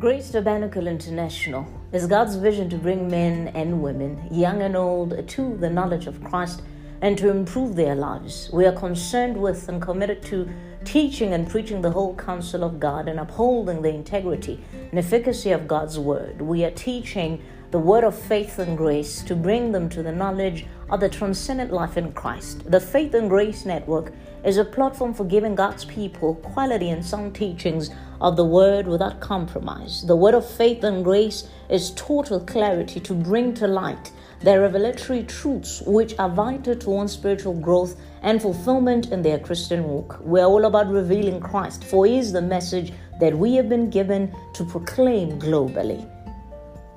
Grace Tabernacle International is God's vision to bring men and women, young and old, to the knowledge of Christ and to improve their lives. We are concerned with and committed to teaching and preaching the whole counsel of God and upholding the integrity and efficacy of God's word. We are teaching the word of faith and grace to bring them to the knowledge of the transcendent life in Christ. The Faith and Grace Network is a platform for giving God's people quality and sound teachings of the word without compromise. The word of faith and grace is taught with clarity to bring to light the revelatory truths which are vital to one's spiritual growth and fulfillment in their Christian walk. We're all about revealing Christ, for He is the message that we have been given to proclaim globally.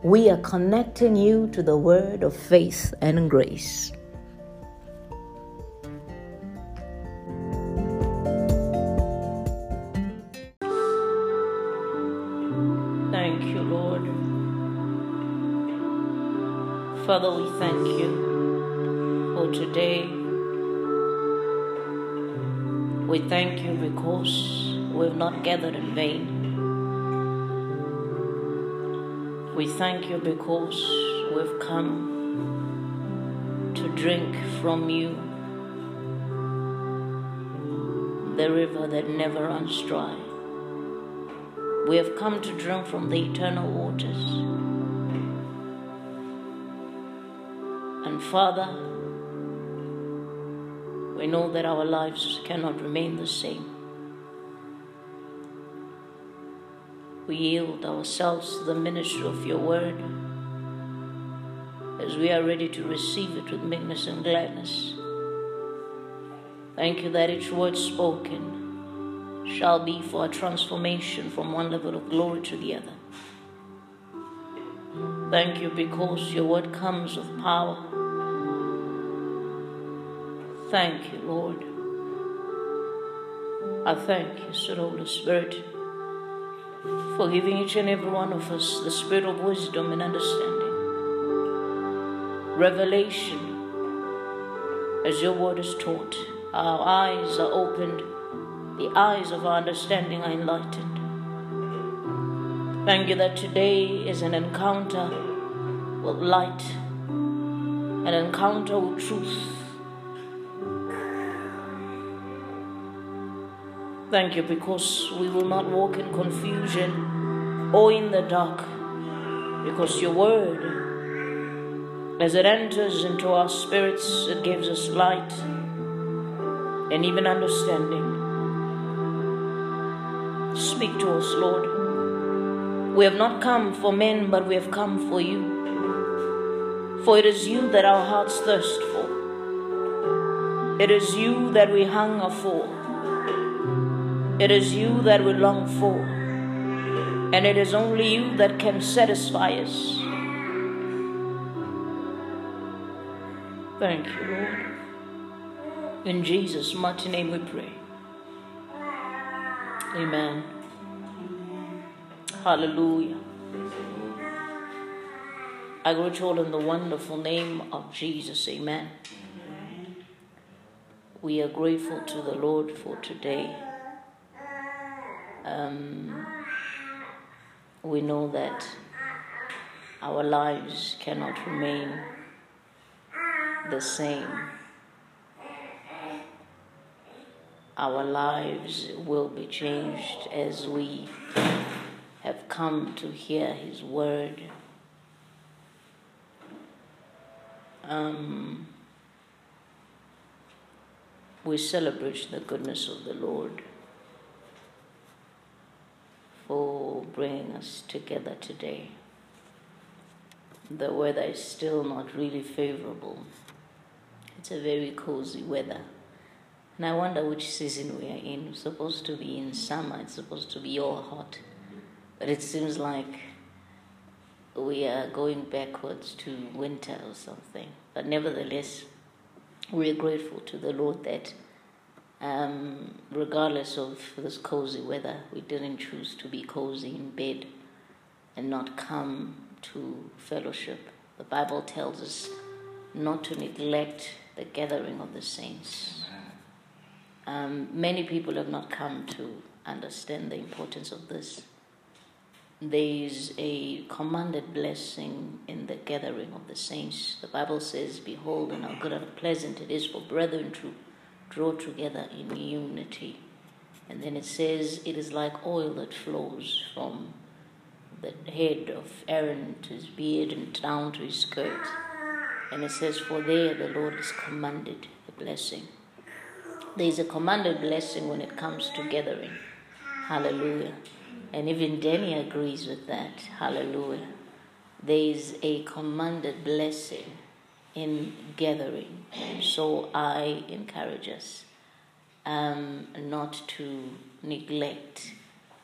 We are connecting you to the word of faith and grace. Thank you, Lord. Father, we thank you for today. We thank you because we have not gathered in vain. We thank you because we've come to drink from you, the river that never runs dry. We have come to drink from the eternal waters. And Father, we know that our lives cannot remain the same. We yield ourselves to the ministry of your word as we are ready to receive it with meekness and gladness. Thank you that each word spoken shall be for a transformation from one level of glory to the other. Thank you because your word comes with power. Thank you, Lord. I thank you, sweet Holy Spirit, for giving each and every one of us the spirit of wisdom and understanding, revelation, as your word is taught. Our eyes are opened the eyes of our understanding are enlightened. Thank you that today is an encounter with light, an encounter with truth. Thank you because we will not walk in confusion or in the dark, because your word, as it enters into our spirits, it gives us light and even understanding. Speak to us, Lord. We have not come for men, but we have come for you. For it is you that our hearts thirst for. It is you that we hunger for. It is you that we long for. And it is only you that can satisfy us. Thank you, Lord. In Jesus' mighty name we pray. Amen. Hallelujah. I greet you all in the wonderful name of Jesus. Amen. We are grateful to the Lord for today. Um, we know that our lives cannot remain the same. Our lives will be changed as we have come to hear His word. Um, we celebrate the goodness of the Lord bringing us together today. The weather is still not really favorable. It's a very cozy weather. And I wonder which season we are in. We're supposed to be in summer, it's supposed to be all hot. But it seems like we are going backwards to winter or something. But nevertheless, we are grateful to the Lord that um, regardless of this cozy weather, we didn't choose to be cozy in bed and not come to fellowship. The Bible tells us not to neglect the gathering of the saints. Um, many people have not come to understand the importance of this. there's a commanded blessing in the gathering of the saints. The Bible says, Behold, and how good and pleasant it is for brethren to draw together in unity. And then it says, It is like oil that flows from the head of Aaron to his beard and down to his skirt. And it says, For there the Lord has commanded the blessing. There is a commanded blessing when it comes to gathering. Hallelujah. And even Danny agrees with that. Hallelujah. There is a commanded blessing in gathering. So I encourage us um, not to neglect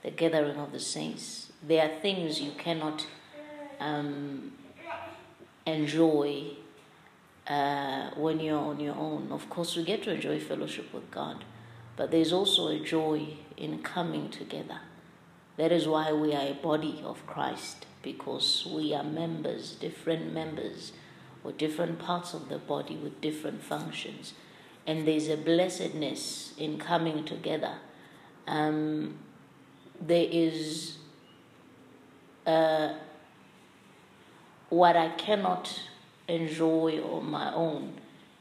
the gathering of the saints. There are things you cannot um, enjoy uh, when you're on your own. Of course, we get to enjoy fellowship with God, but there's also a joy in coming together. That is why we are a body of Christ, because we are members, different members, or different parts of the body with different functions. And there's a blessedness in coming together. Um, there is uh, what I cannot enjoy on my own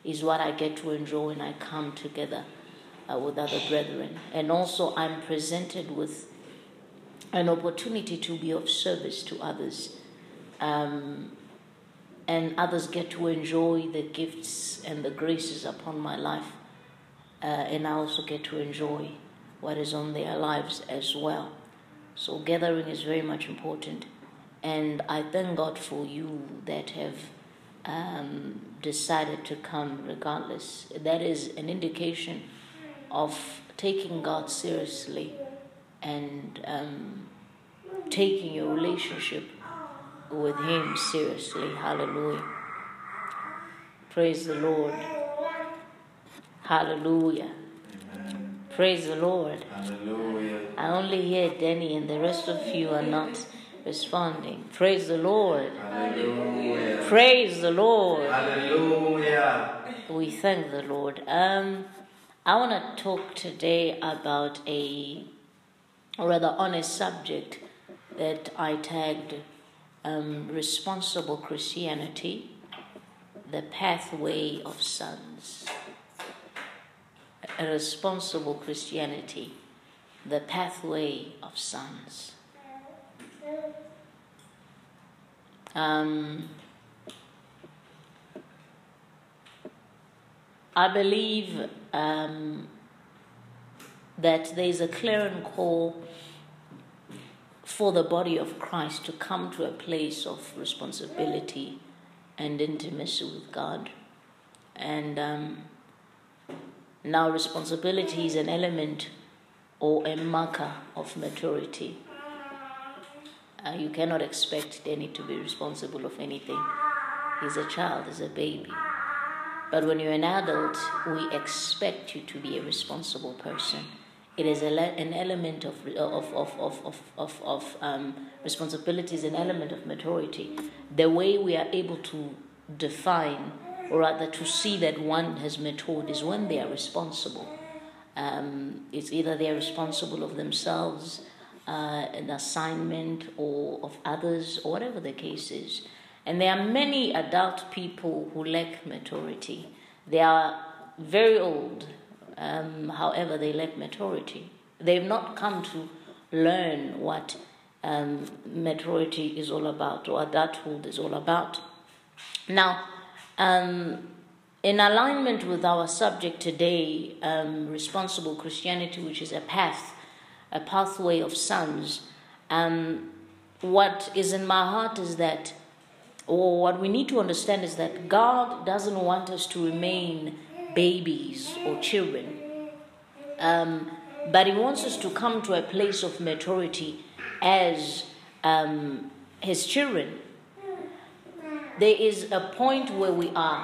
is what I get to enjoy when I come together uh, with other brethren. And also, I'm presented with an opportunity to be of service to others. Um, and others get to enjoy the gifts and the graces upon my life. Uh, and I also get to enjoy what is on their lives as well. So, gathering is very much important. And I thank God for you that have um, decided to come regardless. That is an indication of taking God seriously and um, taking your relationship with Him seriously. Hallelujah. Praise the Lord. Hallelujah. Amen. Praise the Lord. Hallelujah. I only hear Denny, and the rest of you are not responding. Praise the Lord. Hallelujah. Praise the Lord. Hallelujah. We thank the Lord. Um, I want to talk today about a rather honest subject that I tagged um, responsible Christianity, the pathway of sons. A responsible Christianity, the pathway of sons. Um, I believe um, that there is a clear and call for the body of Christ to come to a place of responsibility and intimacy with God. And um, now, responsibility is an element or a marker of maturity. Uh, you cannot expect Danny to be responsible of anything. He's a child, he's a baby. But when you're an adult, we expect you to be a responsible person. It is an element of, of, of, of, of, of, of um, responsibility, is an element of maturity. The way we are able to define, or rather to see that one has matured, is when they are responsible. Um, it's either they are responsible of themselves, uh, an assignment, or of others, or whatever the case is. And there are many adult people who lack maturity. They are very old, um, however, they lack maturity. They've not come to learn what um, maturity is all about or adulthood is all about. Now, um, in alignment with our subject today, um, responsible Christianity, which is a path, a pathway of sons, um, what is in my heart is that, or what we need to understand is that God doesn't want us to remain babies or children. Um, but He wants us to come to a place of maturity as um, His children. There is a point where we are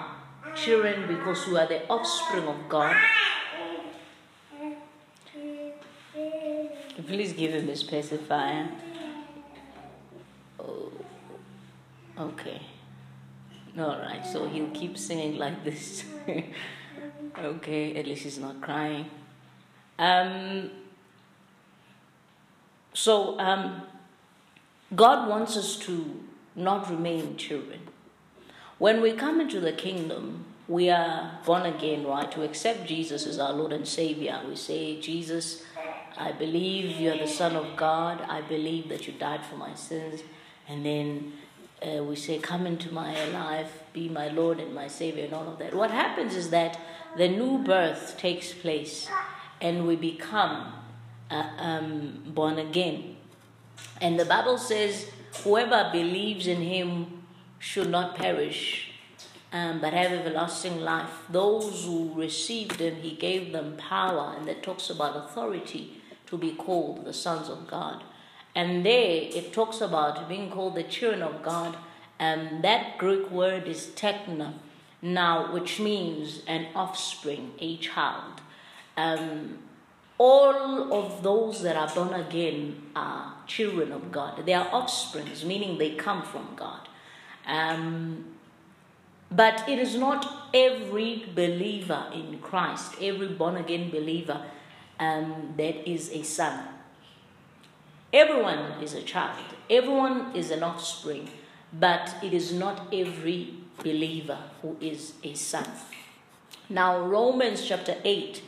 children because we are the offspring of God. Please give him a specifier. Oh, okay. All right, so he'll keep singing like this. okay, at least he's not crying. Um, so, um, God wants us to not remain children. When we come into the kingdom, we are born again, right? To accept Jesus as our Lord and Savior. We say, Jesus, I believe you are the Son of God. I believe that you died for my sins. And then uh, we say, Come into my life, be my Lord and my Savior, and all of that. What happens is that the new birth takes place and we become uh, um, born again. And the Bible says, Whoever believes in him should not perish, um, but have everlasting life. Those who received him, he gave them power, and that talks about authority to be called the sons of God. And there it talks about being called the children of God. And that Greek word is techna, now, which means an offspring, a child. Um, all of those that are born again are children of God. They are offsprings, meaning they come from God. Um, but it is not every believer in Christ, every born again believer, um, that is a son. Everyone is a child, everyone is an offspring, but it is not every believer who is a son. Now, Romans chapter 8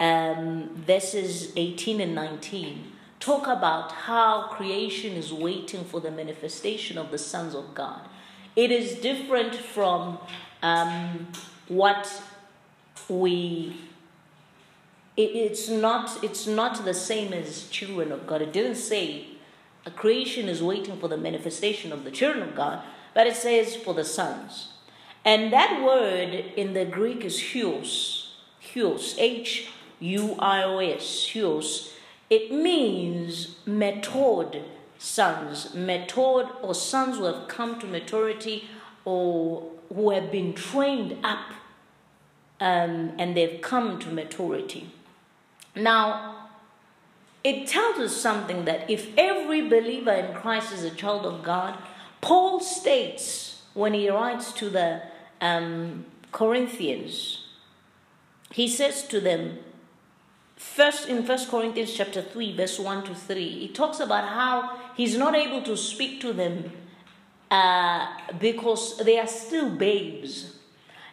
um, verses 18 and 19 talk about how creation is waiting for the manifestation of the sons of God. It is different from um, what we. It, it's not. It's not the same as children of God. It didn't say a creation is waiting for the manifestation of the children of God, but it says for the sons. And that word in the Greek is huios, huios, H UIOS, HUIOS, it means matured sons, matured or sons who have come to maturity or who have been trained up um, and they've come to maturity. Now, it tells us something that if every believer in Christ is a child of God, Paul states when he writes to the um, Corinthians, he says to them, First, in First Corinthians chapter 3, verse 1 to 3, he talks about how he's not able to speak to them uh, because they are still babes.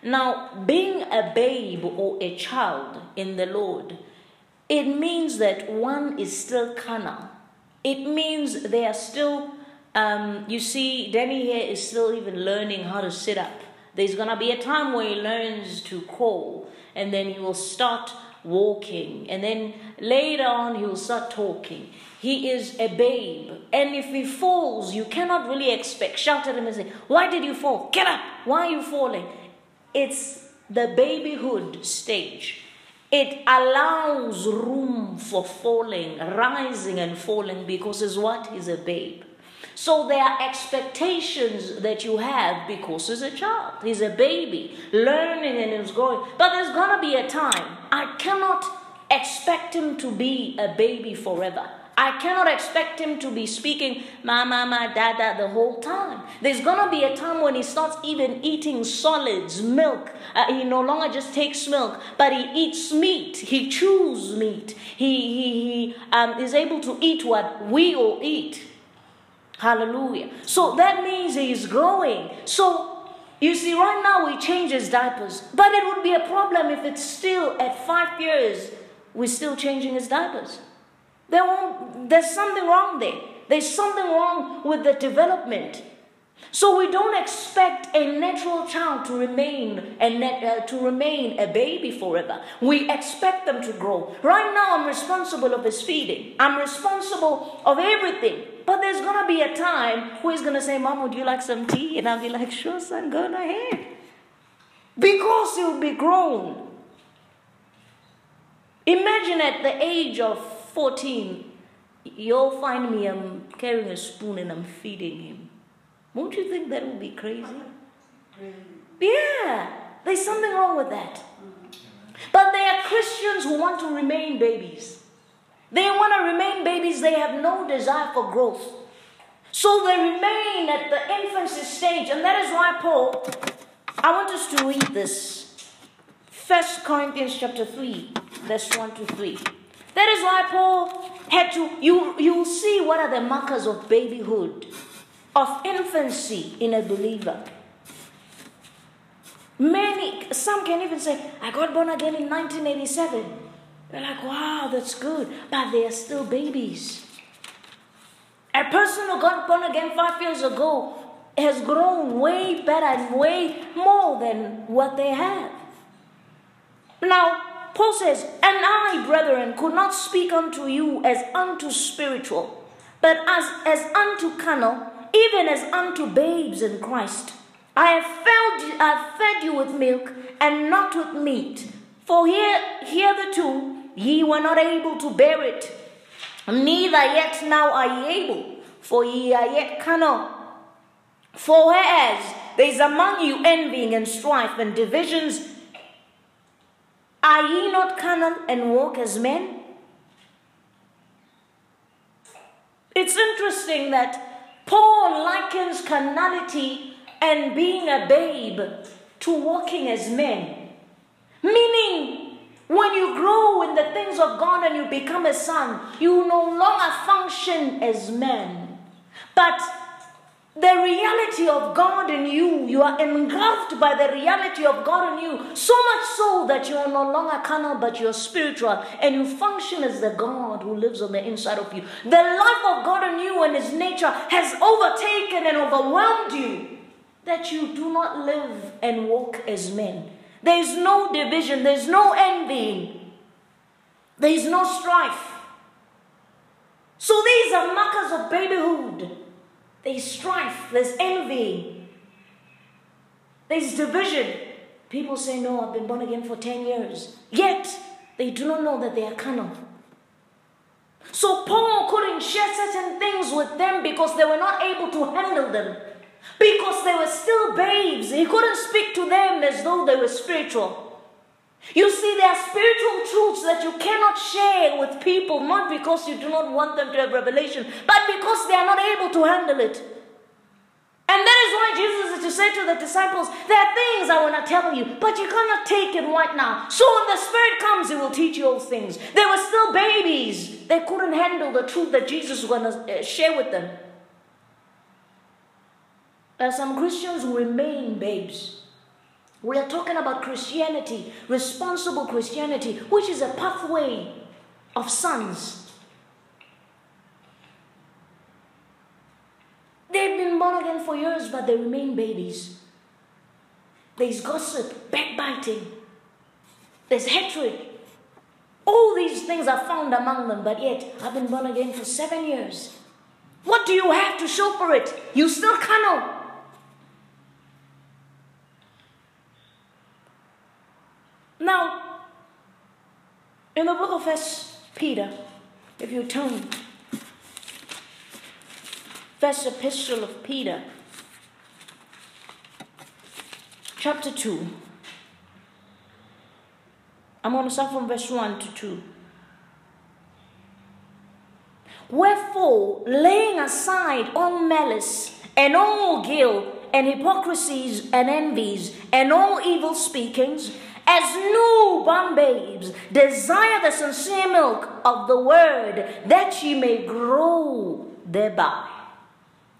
Now, being a babe or a child in the Lord, it means that one is still carnal. It means they are still, um, you see, Danny here is still even learning how to sit up. There's going to be a time where he learns to crawl, and then he will start walking, and then later on he'll start talking. He is a babe, and if he falls, you cannot really expect. Shout at him and say, Why did you fall? Get up! Why are you falling? It's the babyhood stage. It allows room for falling, rising and falling because it's what? He's a babe. So there are expectations that you have because he's a child. He's a baby, learning and he's growing. But there's gonna be a time. I cannot expect him to be a baby forever. I cannot expect him to be speaking mama, mama, da the whole time. There's gonna be a time when he starts even eating solids, milk. Uh, he no longer just takes milk, but he eats meat. He chews meat. He, he, he um, is able to eat what we all eat. Hallelujah. So that means he's growing. So you see, right now we change his diapers, but it would be a problem if it's still at five years we're still changing his diapers. There's something wrong there. There's something wrong with the development. So we don't expect a natural child to remain a net, uh, to remain a baby forever. We expect them to grow. Right now, I'm responsible of his feeding. I'm responsible of everything. But there's gonna be a time where he's gonna say, "Mom, would you like some tea?" And I'll be like, "Sure, son, go ahead," because he'll be grown. Imagine at the age of 14, you'll find me, I'm carrying a spoon and I'm feeding him. Won't you think that would be crazy? Yeah, there's something wrong with that. But there are Christians who want to remain babies. They want to remain babies, they have no desire for growth. So they remain at the infancy stage, and that is why Paul, I want us to read this. First Corinthians chapter 3, verse 1 to 3. That is why Paul had to, you, you see what are the markers of babyhood, of infancy in a believer. Many, some can even say, I got born again in 1987. They're like, wow, that's good. But they are still babies. A person who got born again five years ago has grown way better and way more than what they have. Now, Paul says, And I, brethren, could not speak unto you as unto spiritual, but as, as unto carnal, even as unto babes in Christ. I have fed, I have fed you with milk and not with meat. For here, hitherto ye were not able to bear it, neither yet now are ye able, for ye are yet carnal. For whereas there is among you envying and strife and divisions, are ye not carnal and walk as men? It's interesting that Paul likens carnality and being a babe to walking as men. Meaning, when you grow in the things of God and you become a son, you no longer function as men. But the reality of God in you, you are engulfed by the reality of God in you, so much so that you are no longer carnal but you're spiritual and you function as the God who lives on the inside of you. The life of God in you and His nature has overtaken and overwhelmed you that you do not live and walk as men. There is no division, there is no envying, there is no strife. So these are markers of babyhood. There's strife, there's envy, there's division. People say, No, I've been born again for 10 years. Yet, they do not know that they are carnal. So, Paul couldn't share certain things with them because they were not able to handle them. Because they were still babes. He couldn't speak to them as though they were spiritual. You see, there are spiritual truths that you cannot share with people, not because you do not want them to have revelation, but because they are not able to handle it. And that is why Jesus is to say to the disciples, There are things I want to tell you, but you cannot take it right now. So when the Spirit comes, He will teach you all things. They were still babies, they couldn't handle the truth that Jesus was going to uh, share with them. There are some Christians who remain babes. We are talking about Christianity, responsible Christianity, which is a pathway of sons. They've been born again for years, but they remain babies. There's gossip, backbiting, there's hatred. All these things are found among them, but yet I've been born again for seven years. What do you have to show for it? You still carnal. Now, in the book of First Peter, if you turn, First Epistle of Peter, chapter 2. I'm going to start from verse 1 to 2. Wherefore, laying aside all malice and all guilt and hypocrisies and envies and all evil speakings, as newborn babes, desire the sincere milk of the word that ye may grow thereby.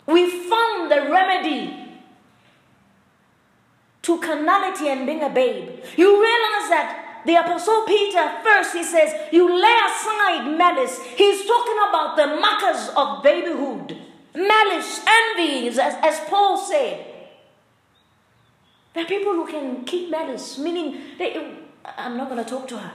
We found the remedy to carnality and being a babe. You realize that the apostle Peter first he says, You lay aside malice. He's talking about the markers of babyhood. Malice, envy, as, as Paul said. There are people who can keep malice, meaning they, I'm not going to talk to her.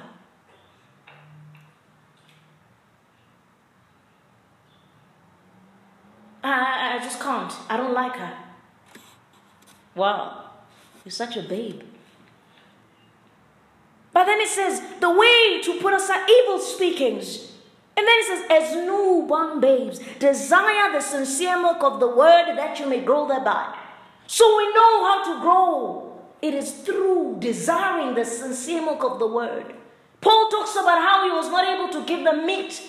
I, I just can't. I don't like her. Wow, you're such a babe. But then it says, the way to put aside evil speakings. And then it says, as newborn babes, desire the sincere milk of the word that you may grow thereby. So we know how to grow. It is through desiring the sincere milk of the word. Paul talks about how he was not able to give the meat.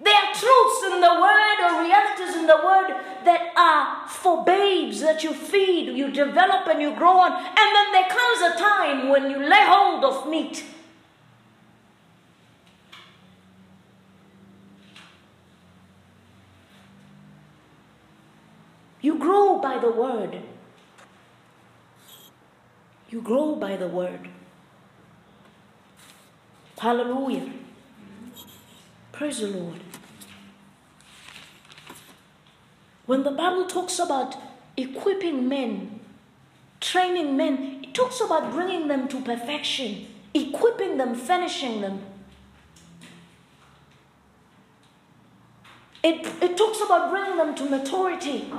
There are truths in the word or realities in the word that are for babes that you feed, you develop, and you grow on. And then there comes a time when you lay hold of meat. You grow by the word. You grow by the word. Hallelujah. Praise the Lord. When the Bible talks about equipping men, training men, it talks about bringing them to perfection, equipping them, finishing them. It, it talks about bringing them to maturity.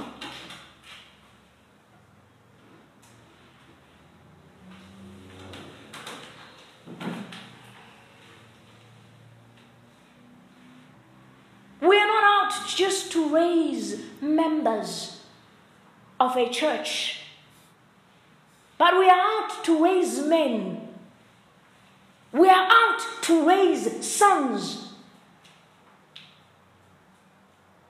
We're not out just raise members of a church, but we are out to raise men. We are out to raise sons.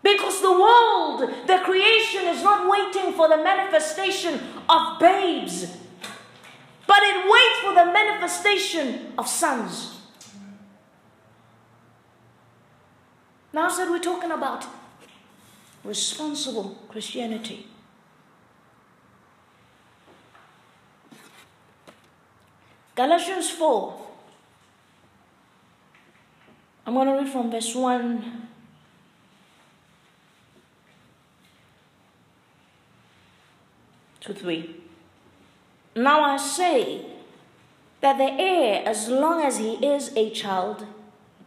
Because the world, the creation, is not waiting for the manifestation of babes, but it waits for the manifestation of sons. Now, said we're talking about responsible Christianity. Galatians 4. I'm going to read from verse 1 to 3. Now I say that the heir, as long as he is a child,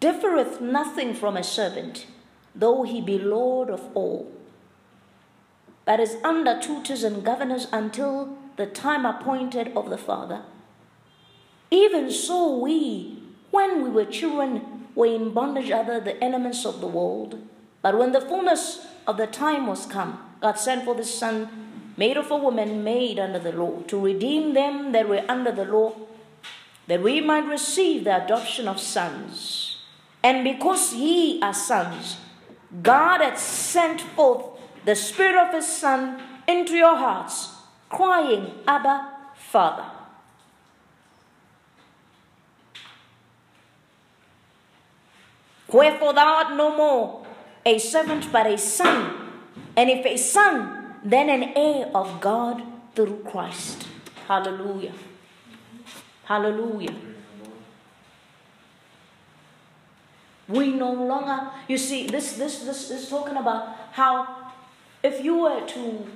differeth nothing from a servant, though he be Lord of all, but is under tutors and governors until the time appointed of the Father. Even so, we, when we were children, were in bondage under the elements of the world. But when the fullness of the time was come, God sent for the Son, made of a woman, made under the law, to redeem them that were under the law, that we might receive the adoption of sons. And because ye are sons, God hath sent forth the Spirit of His Son into your hearts, crying, Abba, Father. Wherefore thou art no more a servant but a son, and if a son, then an heir of God through Christ. Hallelujah. Hallelujah. We no longer, you see, this, this, this is talking about how if you were to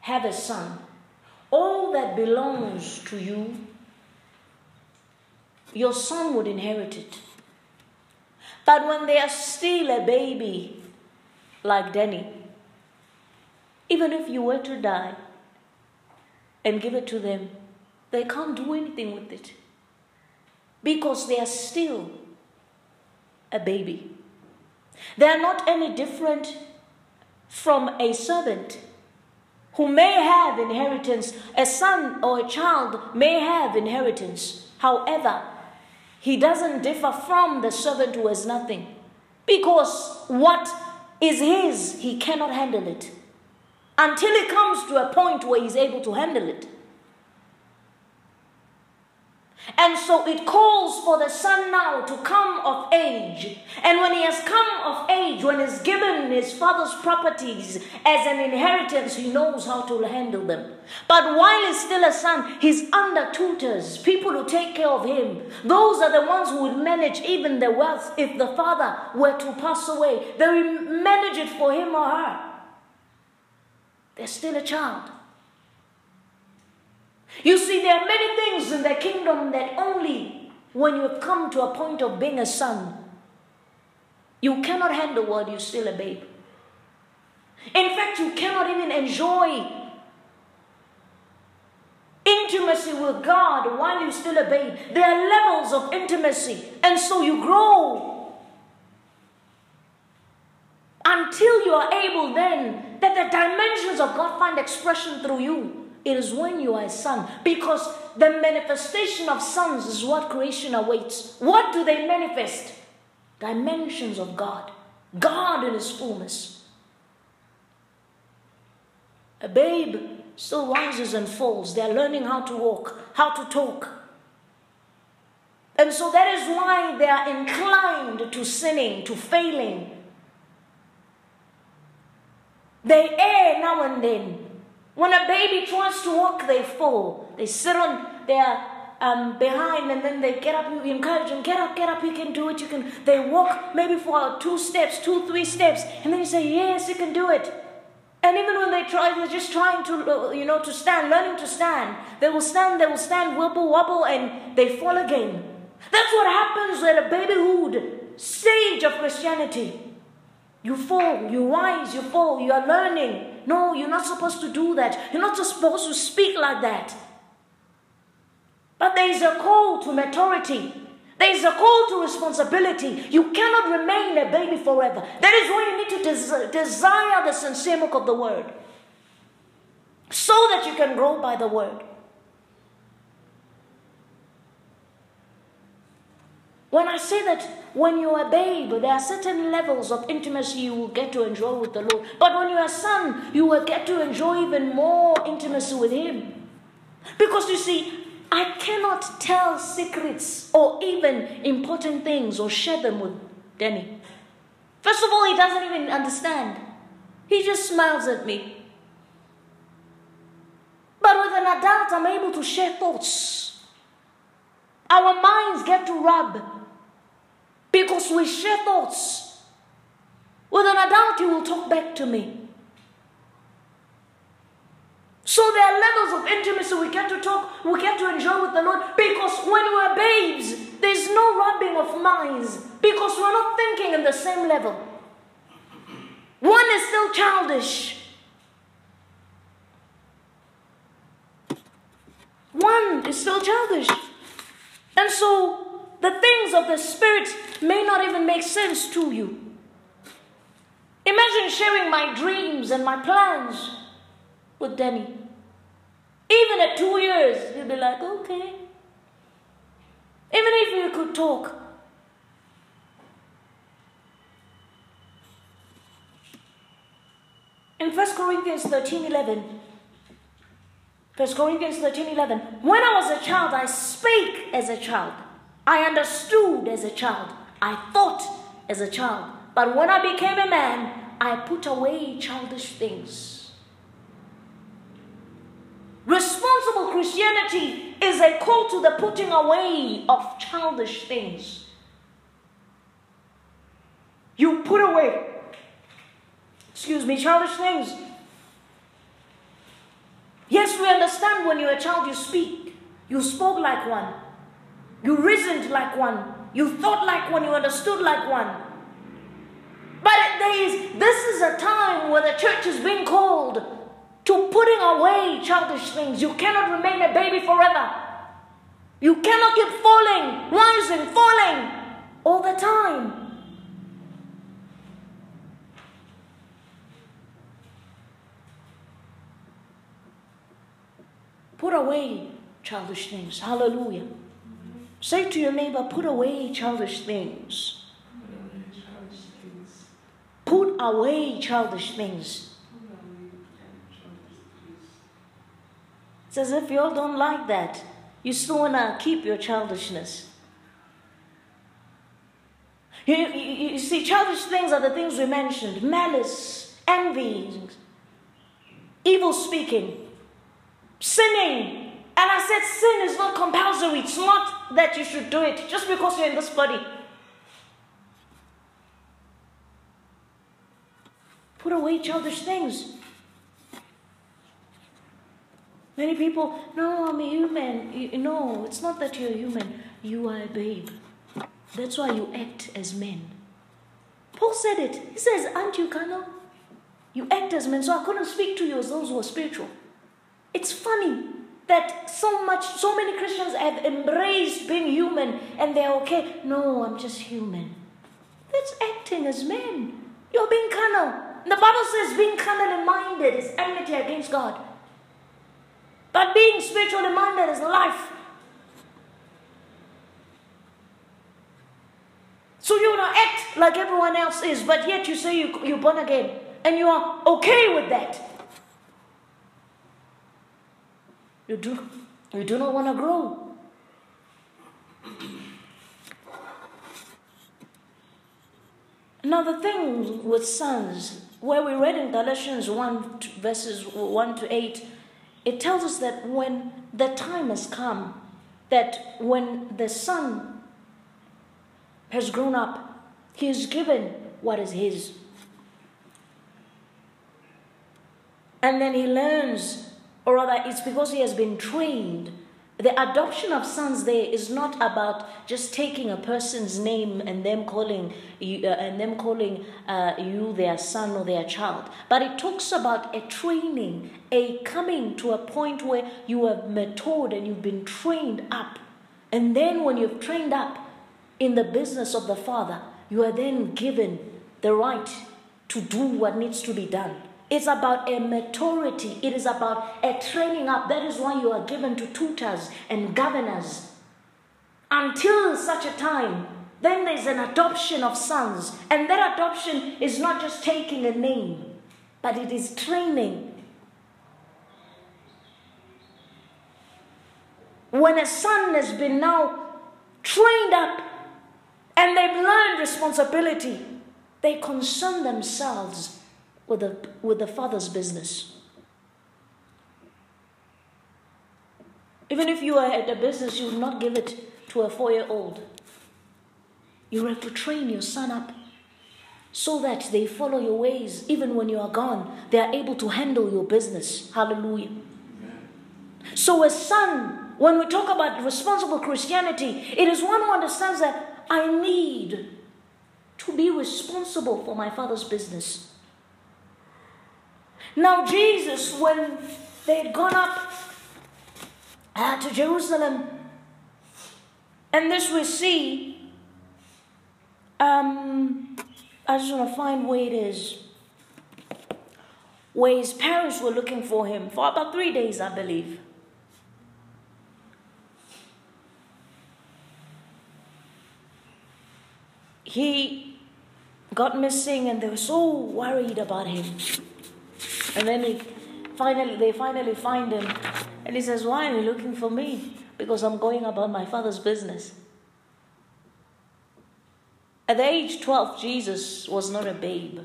have a son, all that belongs to you, your son would inherit it. But when they are still a baby, like Danny, even if you were to die and give it to them, they can't do anything with it because they are still a baby. They are not any different from a servant who may have inheritance. A son or a child may have inheritance. However, he doesn't differ from the servant who has nothing. Because what is his, he cannot handle it. Until he comes to a point where he's able to handle it. And so it calls for the son now to come of age. And when he has come of age, when he's given his father's properties as an inheritance, he knows how to handle them. But while he's still a son, he's under tutors, people who take care of him. Those are the ones who would manage even the wealth if the father were to pass away. They manage it for him or her. They're still a child. You see, there are many things in the kingdom that only when you have come to a point of being a son, you cannot handle while you're still a babe. In fact, you cannot even enjoy intimacy with God while you're still a babe. There are levels of intimacy, and so you grow until you are able then that the dimensions of God find expression through you. It is when you are a son. Because the manifestation of sons is what creation awaits. What do they manifest? Dimensions of God. God in His fullness. A babe still rises and falls. They're learning how to walk, how to talk. And so that is why they are inclined to sinning, to failing. They err now and then. When a baby tries to walk, they fall. They sit on their um, behind and then they get up. You encourage them, get up, get up, you can do it. You can. They walk maybe for two steps, two, three steps, and then you say, Yes, you can do it. And even when they try, they're just trying to, you know, to stand, learning to stand. They will stand, they will stand, wobble, wobble, and they fall again. That's what happens at a babyhood stage of Christianity. You fall, you rise, you fall, you are learning. No, you're not supposed to do that. You're not supposed to speak like that. But there is a call to maturity. There is a call to responsibility. You cannot remain a baby forever. That is why you need to des- desire the sincere milk of the word. So that you can grow by the word. When I say that when you're a babe, there are certain levels of intimacy you will get to enjoy with the Lord. But when you're a son, you will get to enjoy even more intimacy with Him. Because you see, I cannot tell secrets or even important things or share them with Danny. First of all, he doesn't even understand. He just smiles at me. But with an adult, I'm able to share thoughts. Our minds get to rub because we share thoughts. With an adult, he will talk back to me. So there are levels of intimacy we get to talk, we get to enjoy with the Lord because when we're babes, there's no rubbing of minds because we're not thinking in the same level. One is still childish. One is still childish. And so the things of the Spirit may not even make sense to you. Imagine sharing my dreams and my plans with Denny. Even at two years, he'd be like, okay. Even if we could talk. In 1 Corinthians 13 11, 1 Corinthians 13 11, when I was a child, I spake as a child. I understood as a child. I thought as a child. But when I became a man, I put away childish things. Responsible Christianity is a call to the putting away of childish things. You put away, excuse me, childish things. Yes, we understand when you're a child, you speak. You spoke like one. You reasoned like one. You thought like one. You understood like one. But there is, this is a time where the church is being called to putting away childish things. You cannot remain a baby forever. You cannot keep falling, rising, falling all the time. Put away childish things. Hallelujah. Say to your neighbor, put away childish things. Put away childish things. It's as if you all don't like that. You still want to keep your childishness. You, you, you, see, childish things are the things we mentioned malice, envy, evil speaking, sinning. And I said, sin is not compulsory. It's not that you should do it just because you're in this body. Put away childish things. Many people, no, I'm a human. You, no, it's not that you're human. You are a babe. That's why you act as men. Paul said it. He says, Aren't you carnal? You act as men. So I couldn't speak to you as those who are spiritual. It's funny that so much, so many Christians have embraced being human and they're okay. No, I'm just human. That's acting as men. You're being carnal. The Bible says being carnally minded is enmity against God. But being spiritually minded is life. So you want to act like everyone else is, but yet you say you, you're born again. And you are okay with that. You do, you do not want to grow. Now, the thing with sons, where we read in Galatians 1, verses 1 to 8, it tells us that when the time has come, that when the son has grown up, he is given what is his. And then he learns, or rather, it's because he has been trained. The adoption of sons there is not about just taking a person's name and them calling you, uh, and them calling uh, you their son or their child, but it talks about a training, a coming to a point where you have matured and you've been trained up, and then when you've trained up in the business of the Father, you are then given the right to do what needs to be done. It's about a maturity. It is about a training up. That is why you are given to tutors and governors. Until such a time, then there's an adoption of sons. And that adoption is not just taking a name, but it is training. When a son has been now trained up and they've learned responsibility, they concern themselves with the, with the father's business. Even if you are at a business, you will not give it to a four year old. You have to train your son up so that they follow your ways. Even when you are gone, they are able to handle your business. Hallelujah. So, a son, when we talk about responsible Christianity, it is one who understands that I need to be responsible for my father's business. Now, Jesus, when they had gone up uh, to Jerusalem, and this we see, um, I just want to find where it is, where his parents were looking for him for about three days, I believe. He got missing, and they were so worried about him. And then he finally, they finally find him. And he says, Why are you looking for me? Because I'm going about my father's business. At the age 12, Jesus was not a babe.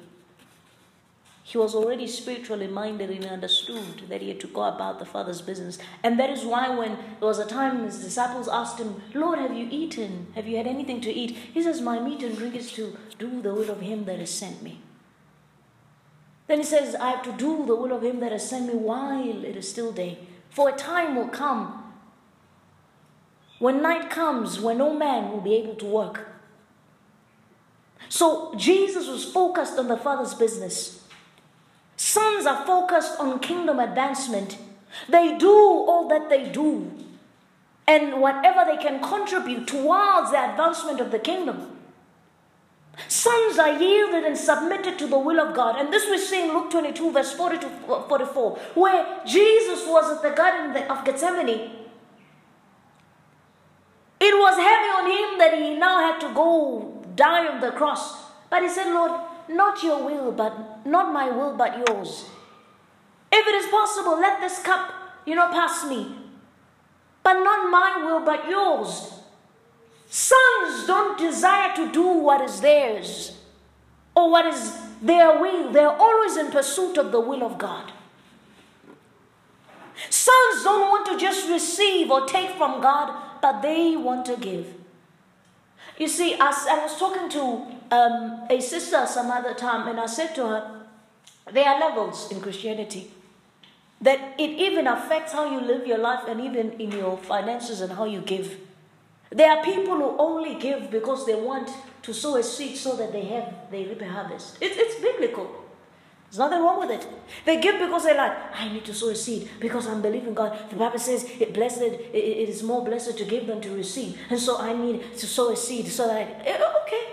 He was already spiritually minded and understood that he had to go about the Father's business. And that is why, when there was a time his disciples asked him, Lord, have you eaten? Have you had anything to eat? He says, My meat and drink is to do the will of him that has sent me. Then he says, I have to do the will of him that has sent me while it is still day. For a time will come when night comes, when no man will be able to work. So Jesus was focused on the Father's business. Sons are focused on kingdom advancement. They do all that they do and whatever they can contribute towards the advancement of the kingdom. Sons are yielded and submitted to the will of God. And this we see in Luke 22, verse 40 to 44, where Jesus was at the Garden of Gethsemane. It was heavy on him that he now had to go die on the cross. But he said, Lord, not your will, but not my will, but yours. If it is possible, let this cup, you know, pass me. But not my will, but yours. Sons don't desire to do what is theirs or what is their will. They're always in pursuit of the will of God. Sons don't want to just receive or take from God, but they want to give. You see, I was talking to um, a sister some other time, and I said to her, there are levels in Christianity. That it even affects how you live your life and even in your finances and how you give. There are people who only give because they want to sow a seed so that they have they reap a harvest. It's, it's biblical. There's nothing wrong with it. They give because they're like, I need to sow a seed because I'm believing God. The Bible says it blessed it, it is more blessed to give than to receive. And so I need to sow a seed so that I eh, okay.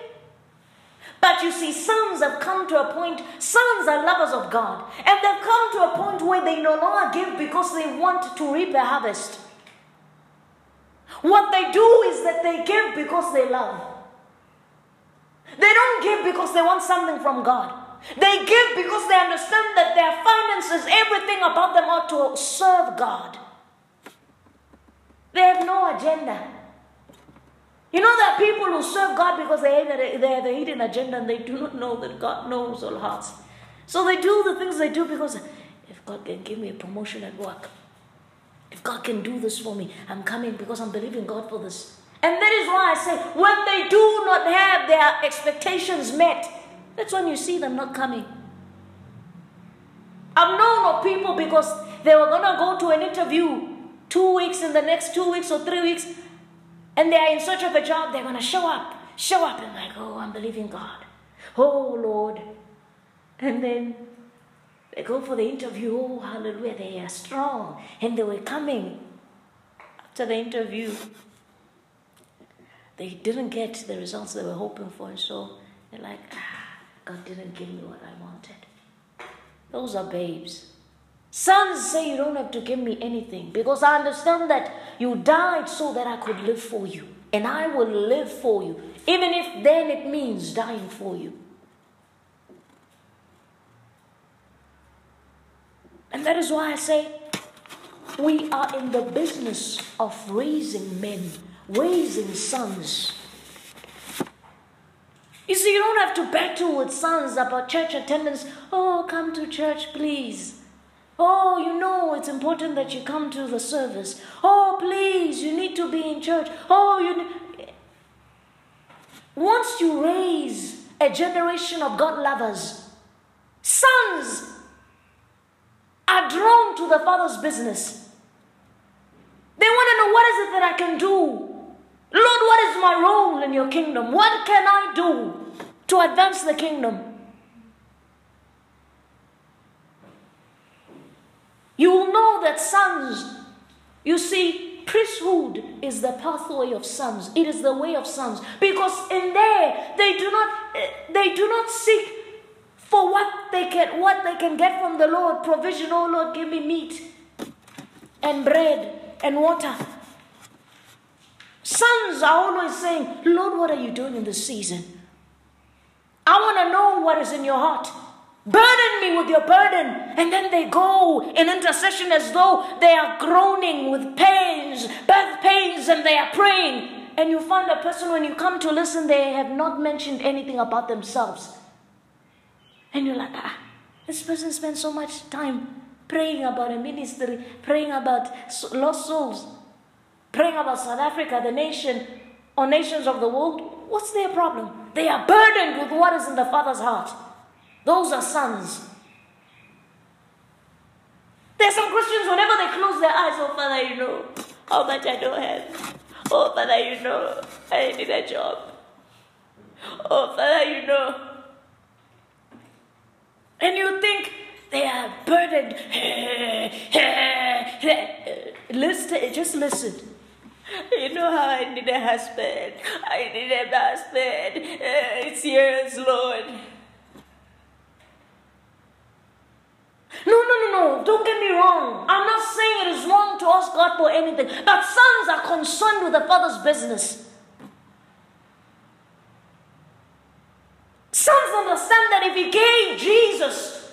But you see, sons have come to a point, sons are lovers of God, and they've come to a point where they no longer give because they want to reap a harvest. What they do is that they give because they love. They don't give because they want something from God. They give because they understand that their finances, everything about them ought to serve God. They have no agenda. You know, there are people who serve God because they have, they have a hidden agenda and they do not know that God knows all hearts. So they do the things they do because if God can give me a promotion at work, if God can do this for me, I'm coming because I'm believing God for this. And that is why I say, when they do not have their expectations met, that's when you see them not coming. I've known of people because they were going to go to an interview two weeks in the next two weeks or three weeks, and they are in search of a job. They're going to show up, show up, and like, oh, I'm believing God. Oh, Lord. And then they go for the interview. Oh, hallelujah. They are strong. And they were coming after the interview. They didn't get the results they were hoping for. And so they're like, ah, God didn't give me what I wanted. Those are babes. Sons say you don't have to give me anything because I understand that you died so that I could live for you. And I will live for you, even if then it means dying for you. And that is why I say we are in the business of raising men, raising sons. You see, you don't have to battle with sons about church attendance. Oh, come to church, please. Oh, you know it's important that you come to the service. Oh, please, you need to be in church. Oh, you. Once you raise a generation of God lovers, sons are drawn to the Father's business. They want to know what is it that I can do? Lord, what is my role in your kingdom? What can I do to advance the kingdom? You will know that sons, you see, priesthood is the pathway of sons. It is the way of sons. Because in there they do not eh, they do not seek for what they can what they can get from the Lord. Provision, oh Lord, give me meat and bread and water. Sons are always saying, Lord, what are you doing in this season? I want to know what is in your heart. Burden me with your burden. And then they go in intercession as though they are groaning with pains, birth pains, and they are praying. And you find a person when you come to listen, they have not mentioned anything about themselves. And you're like, ah, this person spends so much time praying about a ministry, praying about lost souls, praying about South Africa, the nation, or nations of the world. What's their problem? They are burdened with what is in the Father's heart. Those are sons. There's some Christians, whenever they close their eyes, oh Father, you know how much I don't have. Oh Father, you know I need a job. Oh Father, you know and you think they are burdened. listen, just listen. You know how I need a husband. I need a husband. It's yours, Lord. No, no, no, no. Don't get me wrong. I'm not saying it is wrong to ask God for anything. But sons are concerned with the father's business. Sons understand that if He gave Jesus,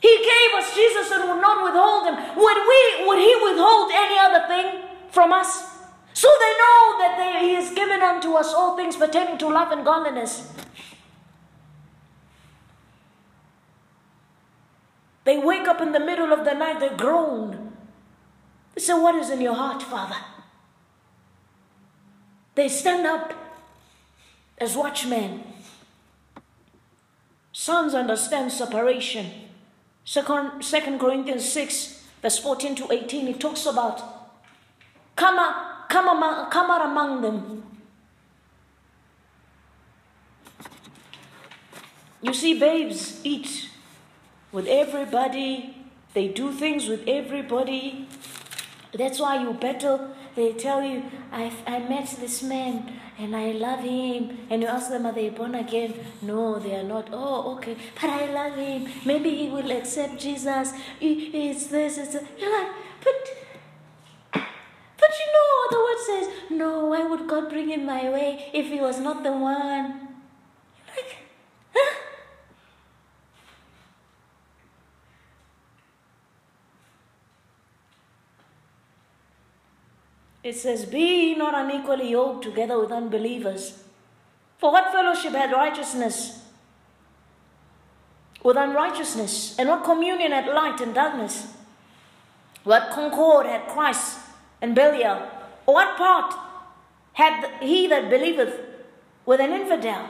He gave us Jesus and would not withhold Him. Would we? Would He withhold any other thing from us? So they know that they, He has given unto us all things pertaining to love and godliness. They wake up in the middle of the night, they groan. They say, What is in your heart, Father? They stand up as watchmen Sons understand separation. Second, Second Corinthians 6, verse 14 to 18, it talks about come, out, come, among, come out among them. You see, babes eat with everybody, they do things with everybody. That's why you battle. They tell you, I, I met this man and I love him. And you ask them, are they born again? No, they are not. Oh, okay. But I love him. Maybe he will accept Jesus. It's this, it's that. You're like, but, but you know, the word says, no, why would God bring him my way if he was not the one? Like, huh? It says, Be not unequally yoked together with unbelievers. For what fellowship had righteousness with unrighteousness? And what communion had light and darkness? What concord had Christ and Belial? Or what part had he that believeth with an infidel?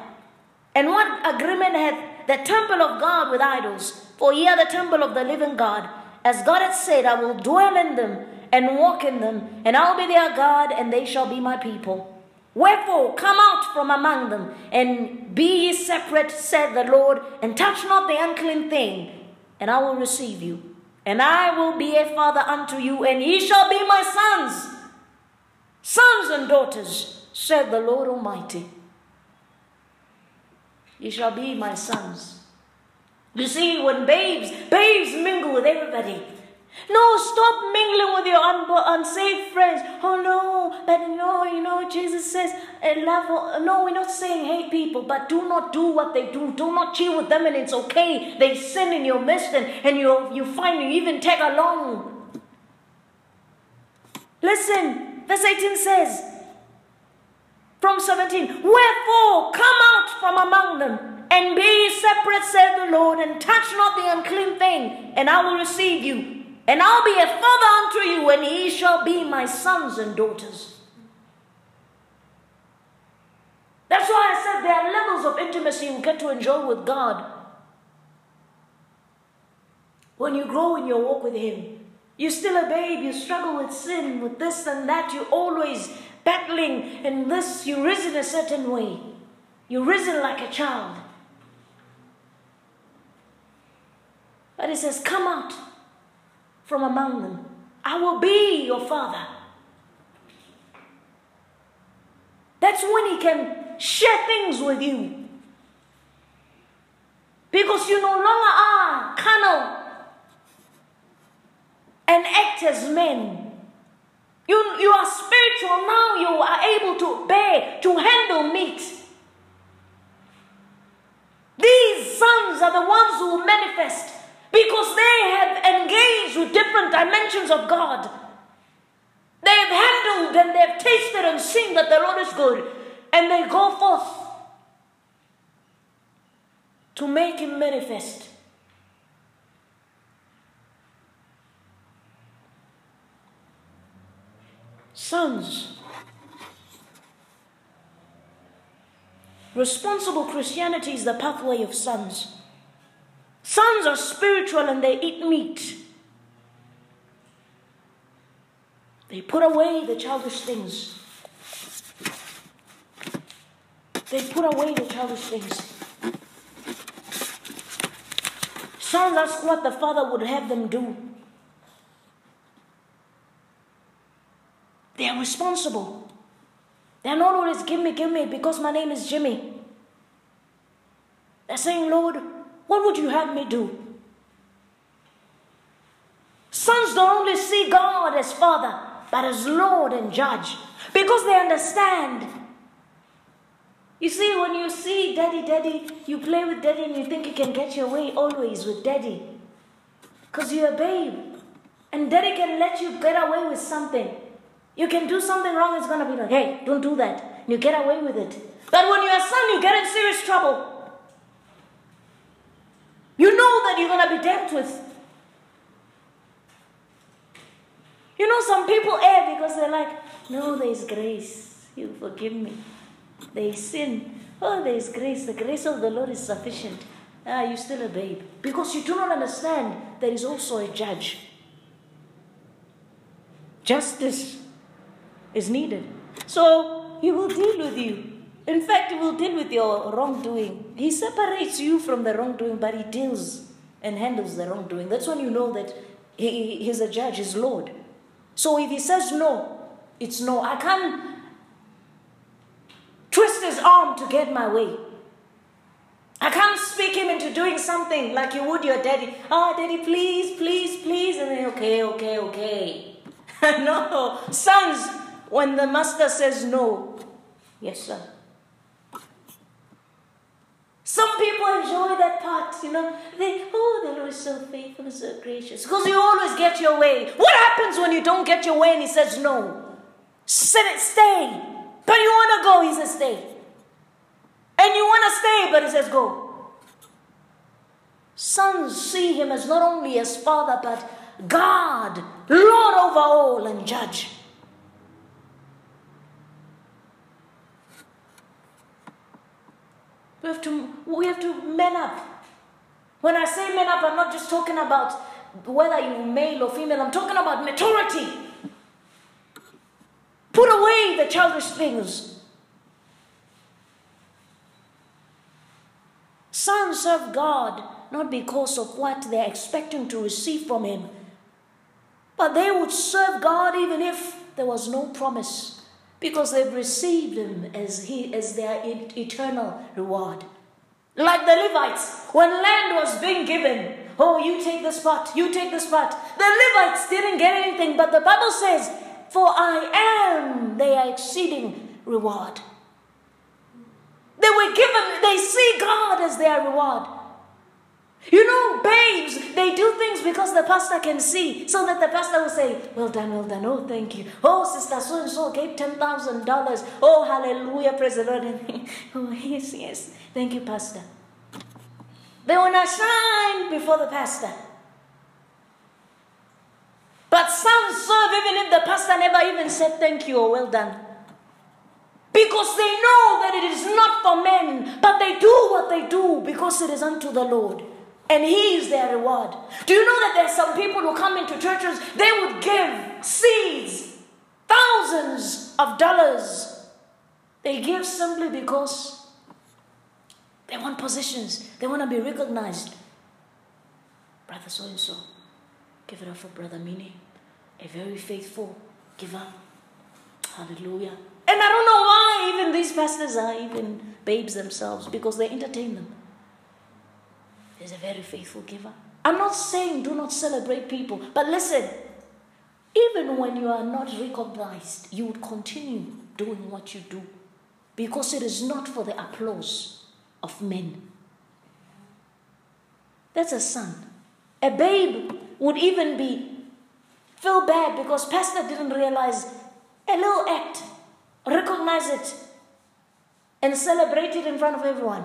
And what agreement had the temple of God with idols? For ye are the temple of the living God. As God hath said, I will dwell in them and walk in them, and I'll be their God, and they shall be my people. Wherefore, come out from among them, and be ye separate, said the Lord, and touch not the unclean thing, and I will receive you. And I will be a father unto you, and ye shall be my sons, sons and daughters, said the Lord Almighty. Ye shall be my sons. You see, when babes, babes mingle with everybody. No, stop mingling with your un- unsaved friends. Oh no, but no, you know, Jesus says, eh, love. No, we're not saying hate people, but do not do what they do. Do not cheat with them, and it's okay. They sin in your midst, and, and you, you find you even tag along. Listen, verse 18 says, from 17, Wherefore come out from among them, and be separate, said the Lord, and touch not the unclean thing, and I will receive you and I'll be a father unto you, and ye shall be my sons and daughters. That's why I said there are levels of intimacy you get to enjoy with God. When you grow in your walk with Him, you're still a babe, you struggle with sin, with this and that, you're always battling in this, you risen a certain way. You're risen like a child. But He says, Come out from among them. I will be your father. That's when he can share things with you. Because you no longer are carnal and act as men. You, you are spiritual now, you are able to bear, to handle meat. These sons are the ones who manifest because they have engaged with different dimensions of God. They have handled and they have tasted and seen that the Lord is good, and they go forth to make Him manifest. Sons. Responsible Christianity is the pathway of sons. Sons are spiritual and they eat meat. They put away the childish things. They put away the childish things. Sons ask what the father would have them do. They are responsible. They're not always give me, give me because my name is Jimmy. They're saying, Lord, what would you have me do? Sons don't only see God as Father, but as Lord and Judge because they understand. You see, when you see daddy, daddy, you play with daddy and you think you can get your way always with daddy because you're a babe. And daddy can let you get away with something. You can do something wrong, it's to be like, hey, don't do that. And you get away with it. But when you're a son, you get in serious trouble. You know that you're going to be dealt with. You know, some people err because they're like, no, there's grace. You forgive me. They sin. Oh, there's grace. The grace of the Lord is sufficient. Ah, you're still a babe. Because you do not understand there is also a judge. Justice is needed. So he will deal with you. In fact, he will deal with your wrongdoing. He separates you from the wrongdoing, but he deals and handles the wrongdoing. That's when you know that he, he's a judge, he's Lord. So if he says no, it's no. I can't twist his arm to get my way. I can't speak him into doing something like you would your daddy. Oh, daddy, please, please, please. And then, okay, okay, okay. no, sons, when the master says no, yes, sir. Some people enjoy that part, you know. They, oh, the Lord is so faithful so gracious. Because you always get your way. What happens when you don't get your way and He says no? Sit it, stay. But you want to go, He says stay. And you want to stay, but He says go. Sons see him as not only as father, but God, Lord over all, and judge. We have to, we have to man up. When I say man up, I'm not just talking about whether you're male or female, I'm talking about maturity. Put away the childish things. Sons serve God not because of what they're expecting to receive from Him, but they would serve God even if there was no promise because they've received him as he as their eternal reward. Like the Levites, when land was being given, oh, you take this part, you take this part. The Levites didn't get anything, but the Bible says, For I am their exceeding reward. They were given, they see God as their reward. You know, babes, they do things because the pastor can see, so that the pastor will say, Well done, well done, oh, thank you. Oh, sister so and so gave $10,000. Oh, hallelujah, praise the Lord. oh, yes, yes. Thank you, pastor. They will not shine before the pastor. But some serve even if the pastor never even said thank you or well done. Because they know that it is not for men, but they do what they do because it is unto the Lord. And He is their reward. Do you know that there are some people who come into churches, they would give seeds, thousands of dollars. They give simply because they want positions, they want to be recognized. Brother so and so, give it up for Brother Mini, a very faithful giver. Hallelujah. And I don't know why even these pastors are even babes themselves because they entertain them is a very faithful giver. I'm not saying do not celebrate people, but listen, even when you are not recognized, you would continue doing what you do because it is not for the applause of men. That's a son. A babe would even be feel bad because pastor didn't realize a little act, recognize it, and celebrate it in front of everyone.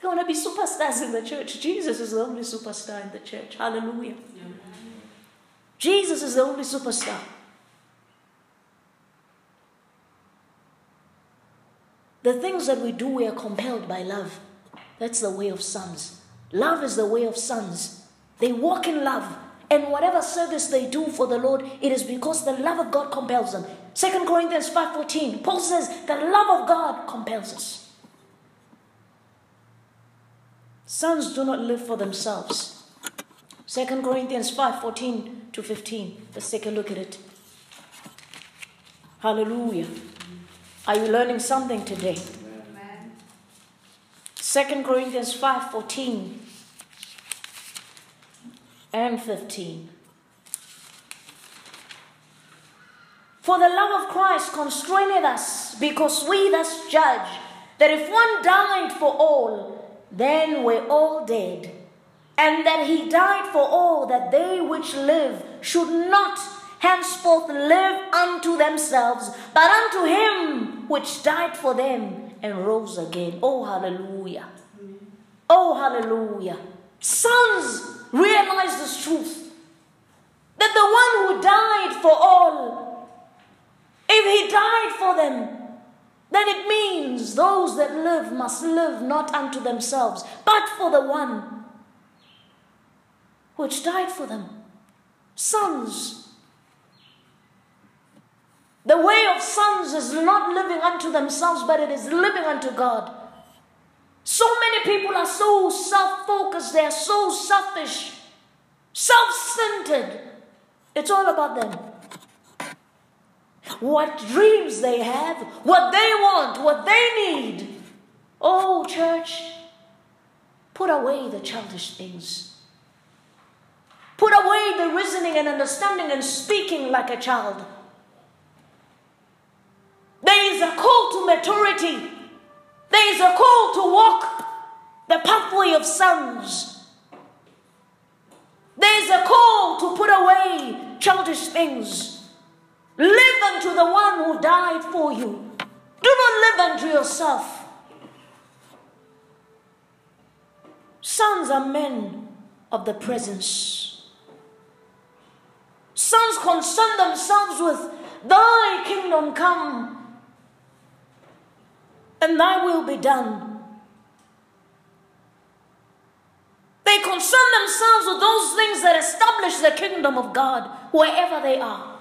They want to be superstars in the church. Jesus is the only superstar in the church. Hallelujah. Jesus is the only superstar. The things that we do, we are compelled by love. That's the way of sons. Love is the way of sons. They walk in love. And whatever service they do for the Lord, it is because the love of God compels them. 2 Corinthians 5.14, Paul says, the love of God compels us. Sons do not live for themselves. 2 Corinthians 5 14 to 15. Let's take a look at it. Hallelujah. Are you learning something today? 2 Corinthians 5 14 and 15. For the love of Christ constraineth us, because we thus judge that if one died for all, then we're all dead. And that he died for all, that they which live should not henceforth live unto themselves, but unto him which died for them and rose again. Oh, hallelujah. Oh, hallelujah. Sons, realize this truth that the one who died for all, if he died for them, then it means those that live must live not unto themselves, but for the one which died for them. Sons. The way of sons is not living unto themselves, but it is living unto God. So many people are so self focused, they are so selfish, self centered. It's all about them what dreams they have, what they want, what they need. Oh, church, put away the childish things. Put away the reasoning and understanding and speaking like a child. There is a call to maturity. There is a call to walk the pathway of sons. There is a call to put away childish things. Live unto the one who died for you. Do not live unto yourself. Sons are men of the presence. Sons concern themselves with thy kingdom come and thy will be done. They concern themselves with those things that establish the kingdom of God wherever they are.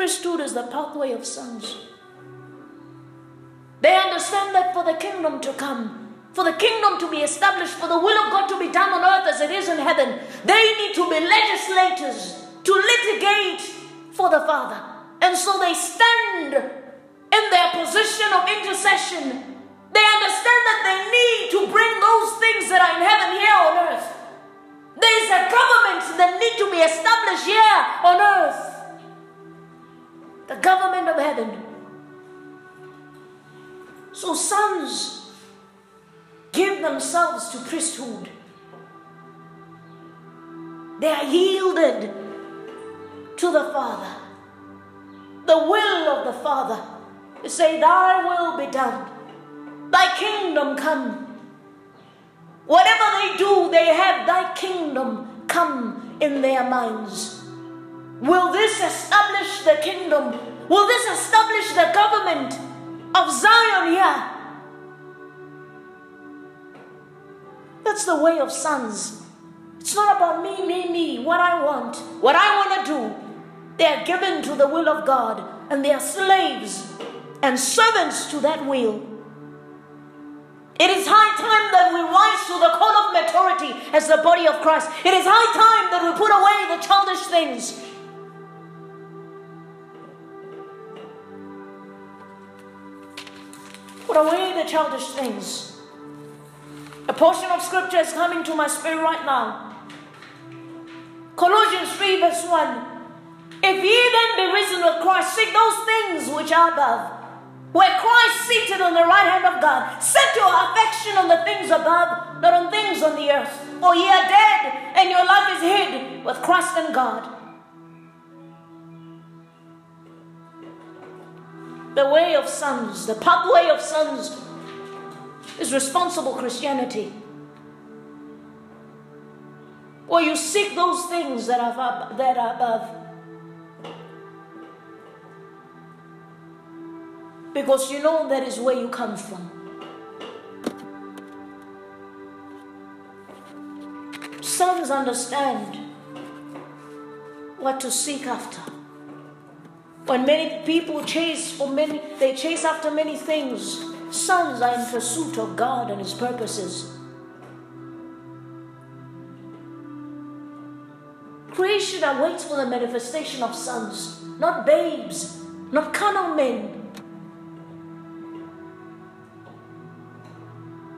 Priesthood is the pathway of sons. They understand that for the kingdom to come, for the kingdom to be established, for the will of God to be done on earth as it is in heaven, they need to be legislators to litigate for the Father. And so they stand in their position of intercession. They understand that they need to bring those things that are in heaven here on earth. There is a government that need to be established here on earth the government of heaven. So sons give themselves to priesthood. They are yielded to the Father. The will of the Father. They say, Thy will be done. Thy kingdom come. Whatever they do, they have Thy kingdom come in their minds. Will this establish the kingdom? Will this establish the government of Zion here? That's the way of sons. It's not about me, me, me, what I want, what I want to do. They are given to the will of God and they are slaves and servants to that will. It is high time that we rise to the call of maturity as the body of Christ. It is high time that we put away the childish things Put away the childish things. A portion of scripture is coming to my spirit right now. Colossians 3, verse 1. If ye then be risen with Christ, seek those things which are above, where Christ seated on the right hand of God. Set your affection on the things above, not on things on the earth. For ye are dead, and your life is hid with Christ in God. The way of sons, the pathway of sons, is responsible Christianity. Or you seek those things that are, that are above. Because you know that is where you come from. Sons understand what to seek after. When many people chase for many, they chase after many things. Sons are in pursuit of God and His purposes. Creation awaits for the manifestation of sons, not babes, not carnal men,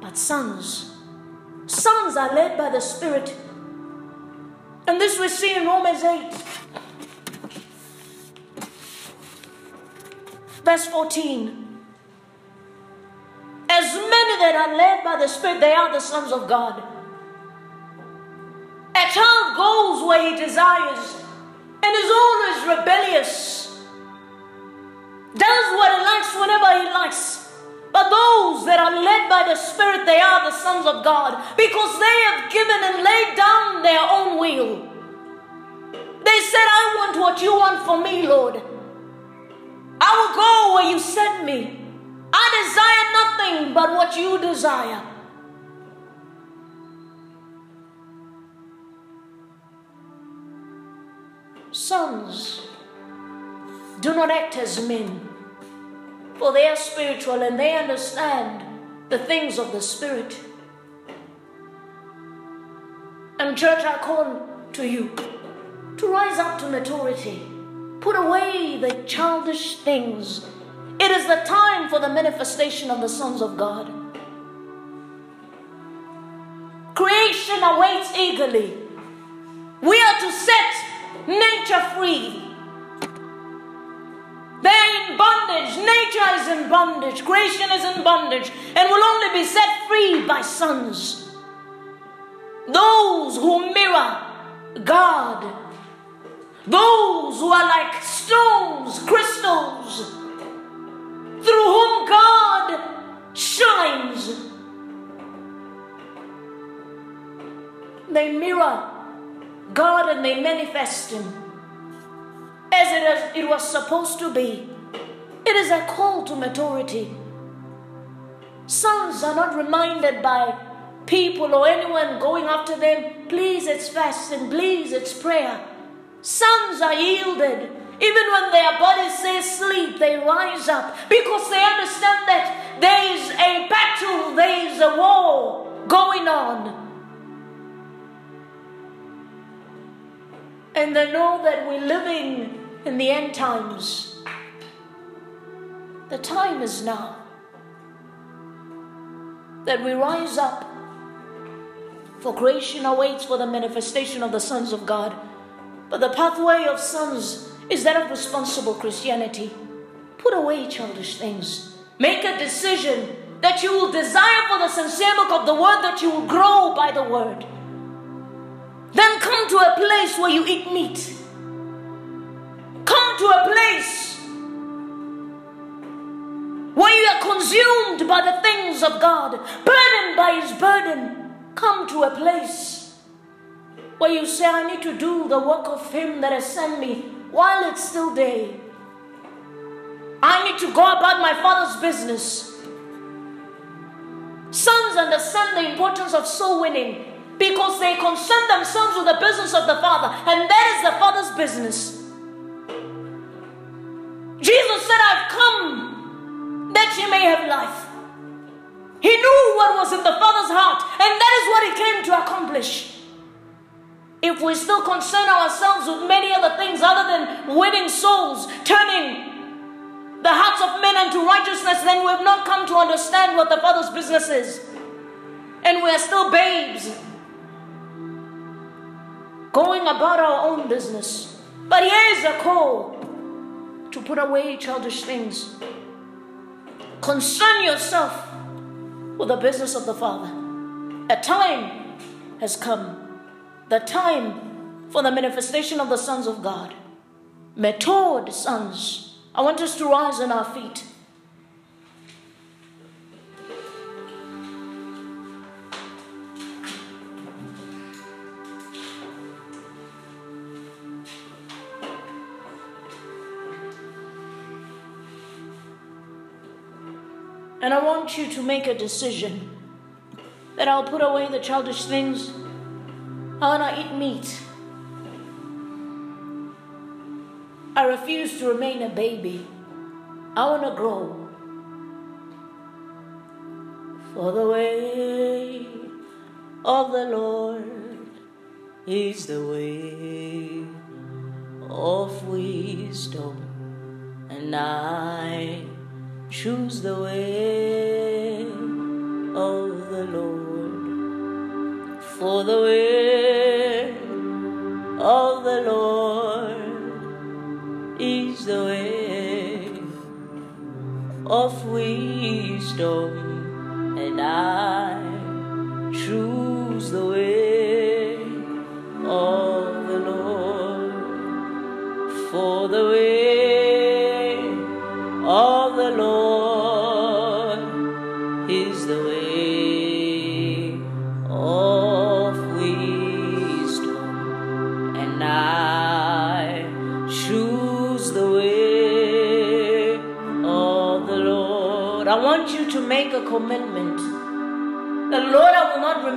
but sons. Sons are led by the Spirit. And this we see in Romans 8. Verse 14. As many that are led by the Spirit, they are the sons of God. A child goes where he desires and is always rebellious. Does what he likes whenever he likes. But those that are led by the Spirit, they are the sons of God because they have given and laid down their own will. They said, I want what you want for me, Lord. I will go where you send me. I desire nothing but what you desire. Sons do not act as men, for they are spiritual and they understand the things of the Spirit. And, church, I call to you to rise up to maturity Put away the childish things. It is the time for the manifestation of the sons of God. Creation awaits eagerly. We are to set nature free. They're in bondage. Nature is in bondage. Creation is in bondage and will only be set free by sons. Those who mirror God those who are like stones, crystals, through whom God shines. They mirror God and they manifest Him as it, it was supposed to be. It is a call to maturity. Sons are not reminded by people or anyone going after them, please, it's fasting, please, it's prayer. Sons are yielded. Even when their bodies say sleep, they rise up because they understand that there is a battle, there is a war going on. And they know that we're living in the end times. The time is now that we rise up, for creation awaits for the manifestation of the sons of God. But the pathway of sons is that of responsible Christianity. Put away childish things. Make a decision that you will desire for the sincere milk of the word, that you will grow by the word. Then come to a place where you eat meat. Come to a place where you are consumed by the things of God, burdened by His burden. Come to a place where you say, I need to do the work of Him that has sent me while it's still day. I need to go about my Father's business. Sons understand the importance of soul winning because they concern themselves with the business of the Father, and that is the Father's business. Jesus said, I've come that you may have life. He knew what was in the Father's heart, and that is what He came to accomplish. If we still concern ourselves with many other things other than winning souls, turning the hearts of men unto righteousness, then we have not come to understand what the Father's business is. And we are still babes going about our own business. But here is a call to put away childish things. Concern yourself with the business of the Father. A time has come. The time for the manifestation of the sons of God. Matured sons. I want us to rise on our feet. And I want you to make a decision that I'll put away the childish things. I want to eat meat. I refuse to remain a baby. I want to grow. For the way of the Lord is the way of wisdom, and I choose the way of the Lord. For the way wisdom,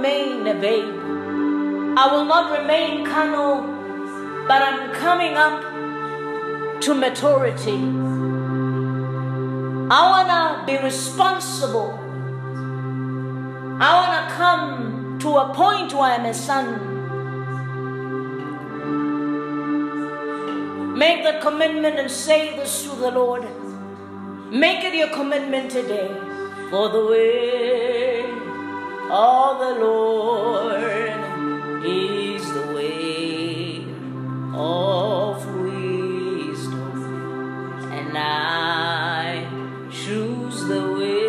remain a babe. I will not remain carnal, but I'm coming up to maturity. I want to be responsible. I want to come to a point where I'm a son. Make the commitment and say this to the Lord. Make it your commitment today. For the way of the Lord. Is the way of wisdom, and I choose the way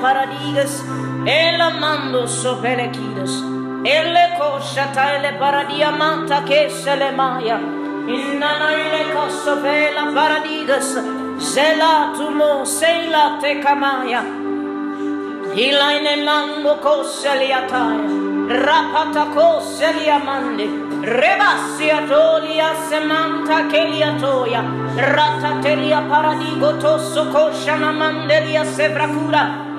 paradigas, el amando sopelequidas, el cosciata e le paradiamata che se le maia, innana le cosso pe la paradigas, se la tumo se la te camaia, ila inenando cosse li ataia, rapata cosse li amandi, Rebassia tolia semanta che lia toia, rattatelia paradigo tosso coscia na mandelia sevracura,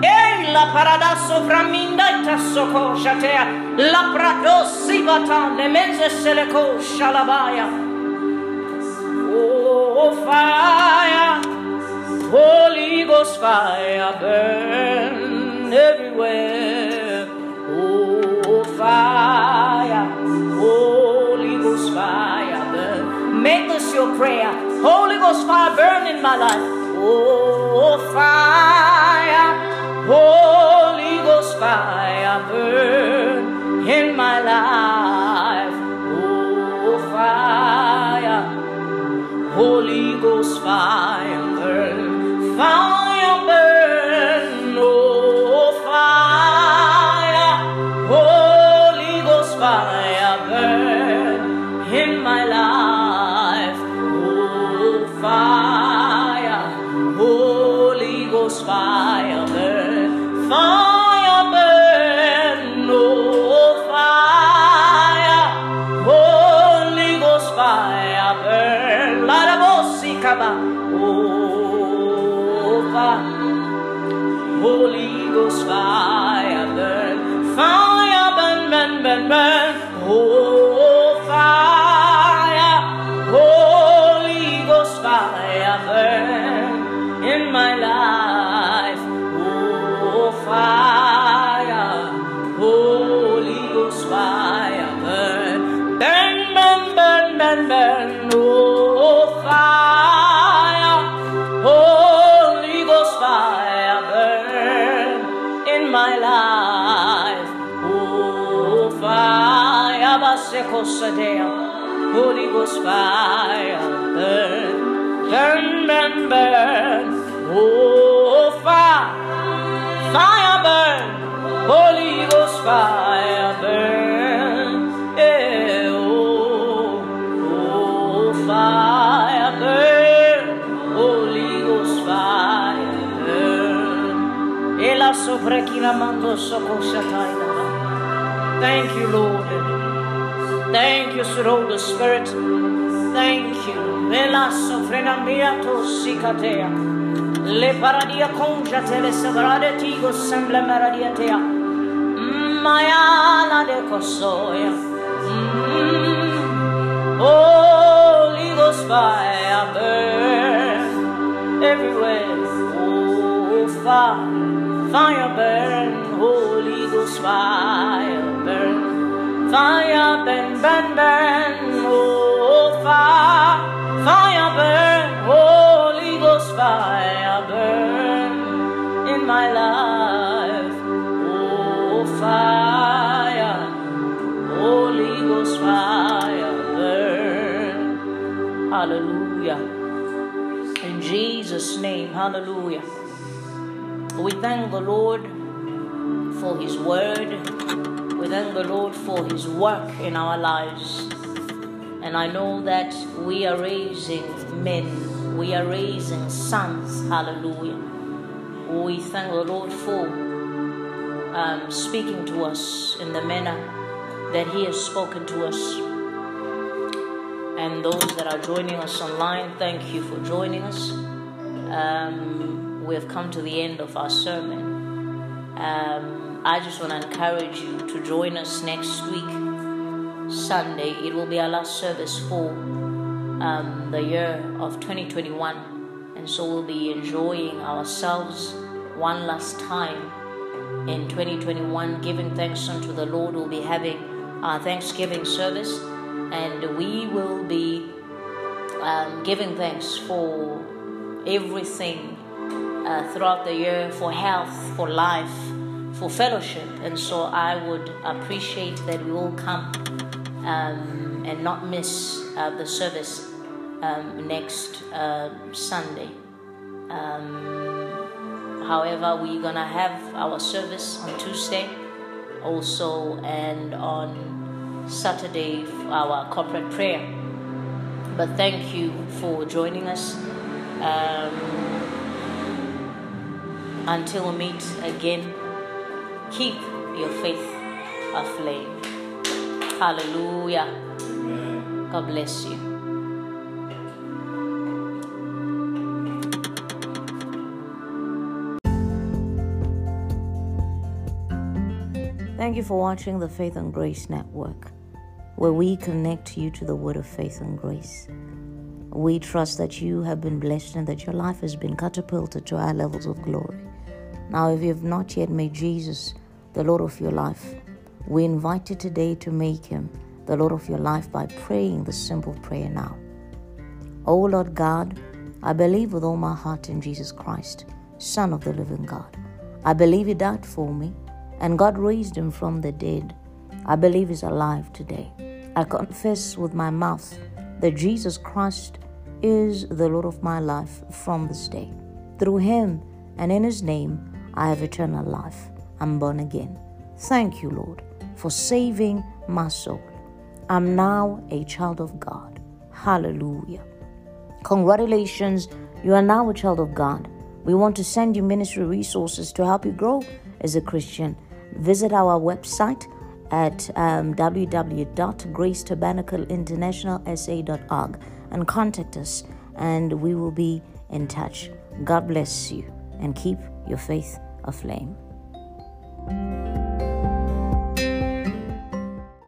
e la cosciatea, la pradossi mezze se le coscia la baia. Oh, fire, Holy Ghost fire, burn everywhere. Oh, fire, Holy Ghost fire, burn. Make this your prayer. Holy Ghost fire, burn in my life. Oh, fire, Holy Ghost fire, burn in my life. Oh, fire. Holy Ghost fire burn, fire burn, burn. Holy Ghost fire burn, burn, burn, burn. Oh fire, fire burn. Holy Ghost fire burn. Yeah, oh, oh fire burn. Holy Ghost fire burn. E la sopra mando Thank you, Lord. Thank you, sweet Holy Spirit. Thank you. E la sofrena mia sikatea. Le paradia conja te le sevrade tigo semble meradia tea. Mayala de cosoya. Mm. Holy Ghost fire burn everywhere. Oh, fire, fire burn. Holy Ghost fire. Fire burn, burn, burn. Oh, fire, fire burn. Holy Ghost fire burn in my life. Oh, fire, Holy Ghost fire burn. Hallelujah. In Jesus' name, hallelujah. We thank the Lord for His word. Thank the Lord for His work in our lives. And I know that we are raising men, we are raising sons. Hallelujah. We thank the Lord for um, speaking to us in the manner that He has spoken to us. And those that are joining us online, thank you for joining us. Um, we have come to the end of our sermon. Um, I just want to encourage you to join us next week, Sunday. It will be our last service for um, the year of 2021. And so we'll be enjoying ourselves one last time in 2021, giving thanks unto the Lord. We'll be having our Thanksgiving service, and we will be um, giving thanks for everything uh, throughout the year for health, for life, for fellowship. And so I would appreciate that we all come um, and not miss uh, the service um, next uh, Sunday. Um, however, we're gonna have our service on Tuesday also, and on Saturday, our corporate prayer. But thank you for joining us. Um, until we meet again, keep your faith aflame. Hallelujah. God bless you. Thank you for watching the Faith and Grace Network, where we connect you to the word of faith and grace. We trust that you have been blessed and that your life has been catapulted to high levels of glory. Now, if you have not yet made Jesus the Lord of your life, we invite you today to make him the Lord of your life by praying the simple prayer now. O Lord God, I believe with all my heart in Jesus Christ, Son of the living God. I believe he died for me and God raised him from the dead. I believe he's alive today. I confess with my mouth that Jesus Christ is the Lord of my life from this day. Through him and in his name, I have eternal life. I'm born again. Thank you, Lord, for saving my soul. I'm now a child of God. Hallelujah. Congratulations, you are now a child of God. We want to send you ministry resources to help you grow as a Christian visit our website at um, www.gracetabernacleinternationalsa.org and contact us, and we will be in touch. God bless you and keep your faith aflame. Bye.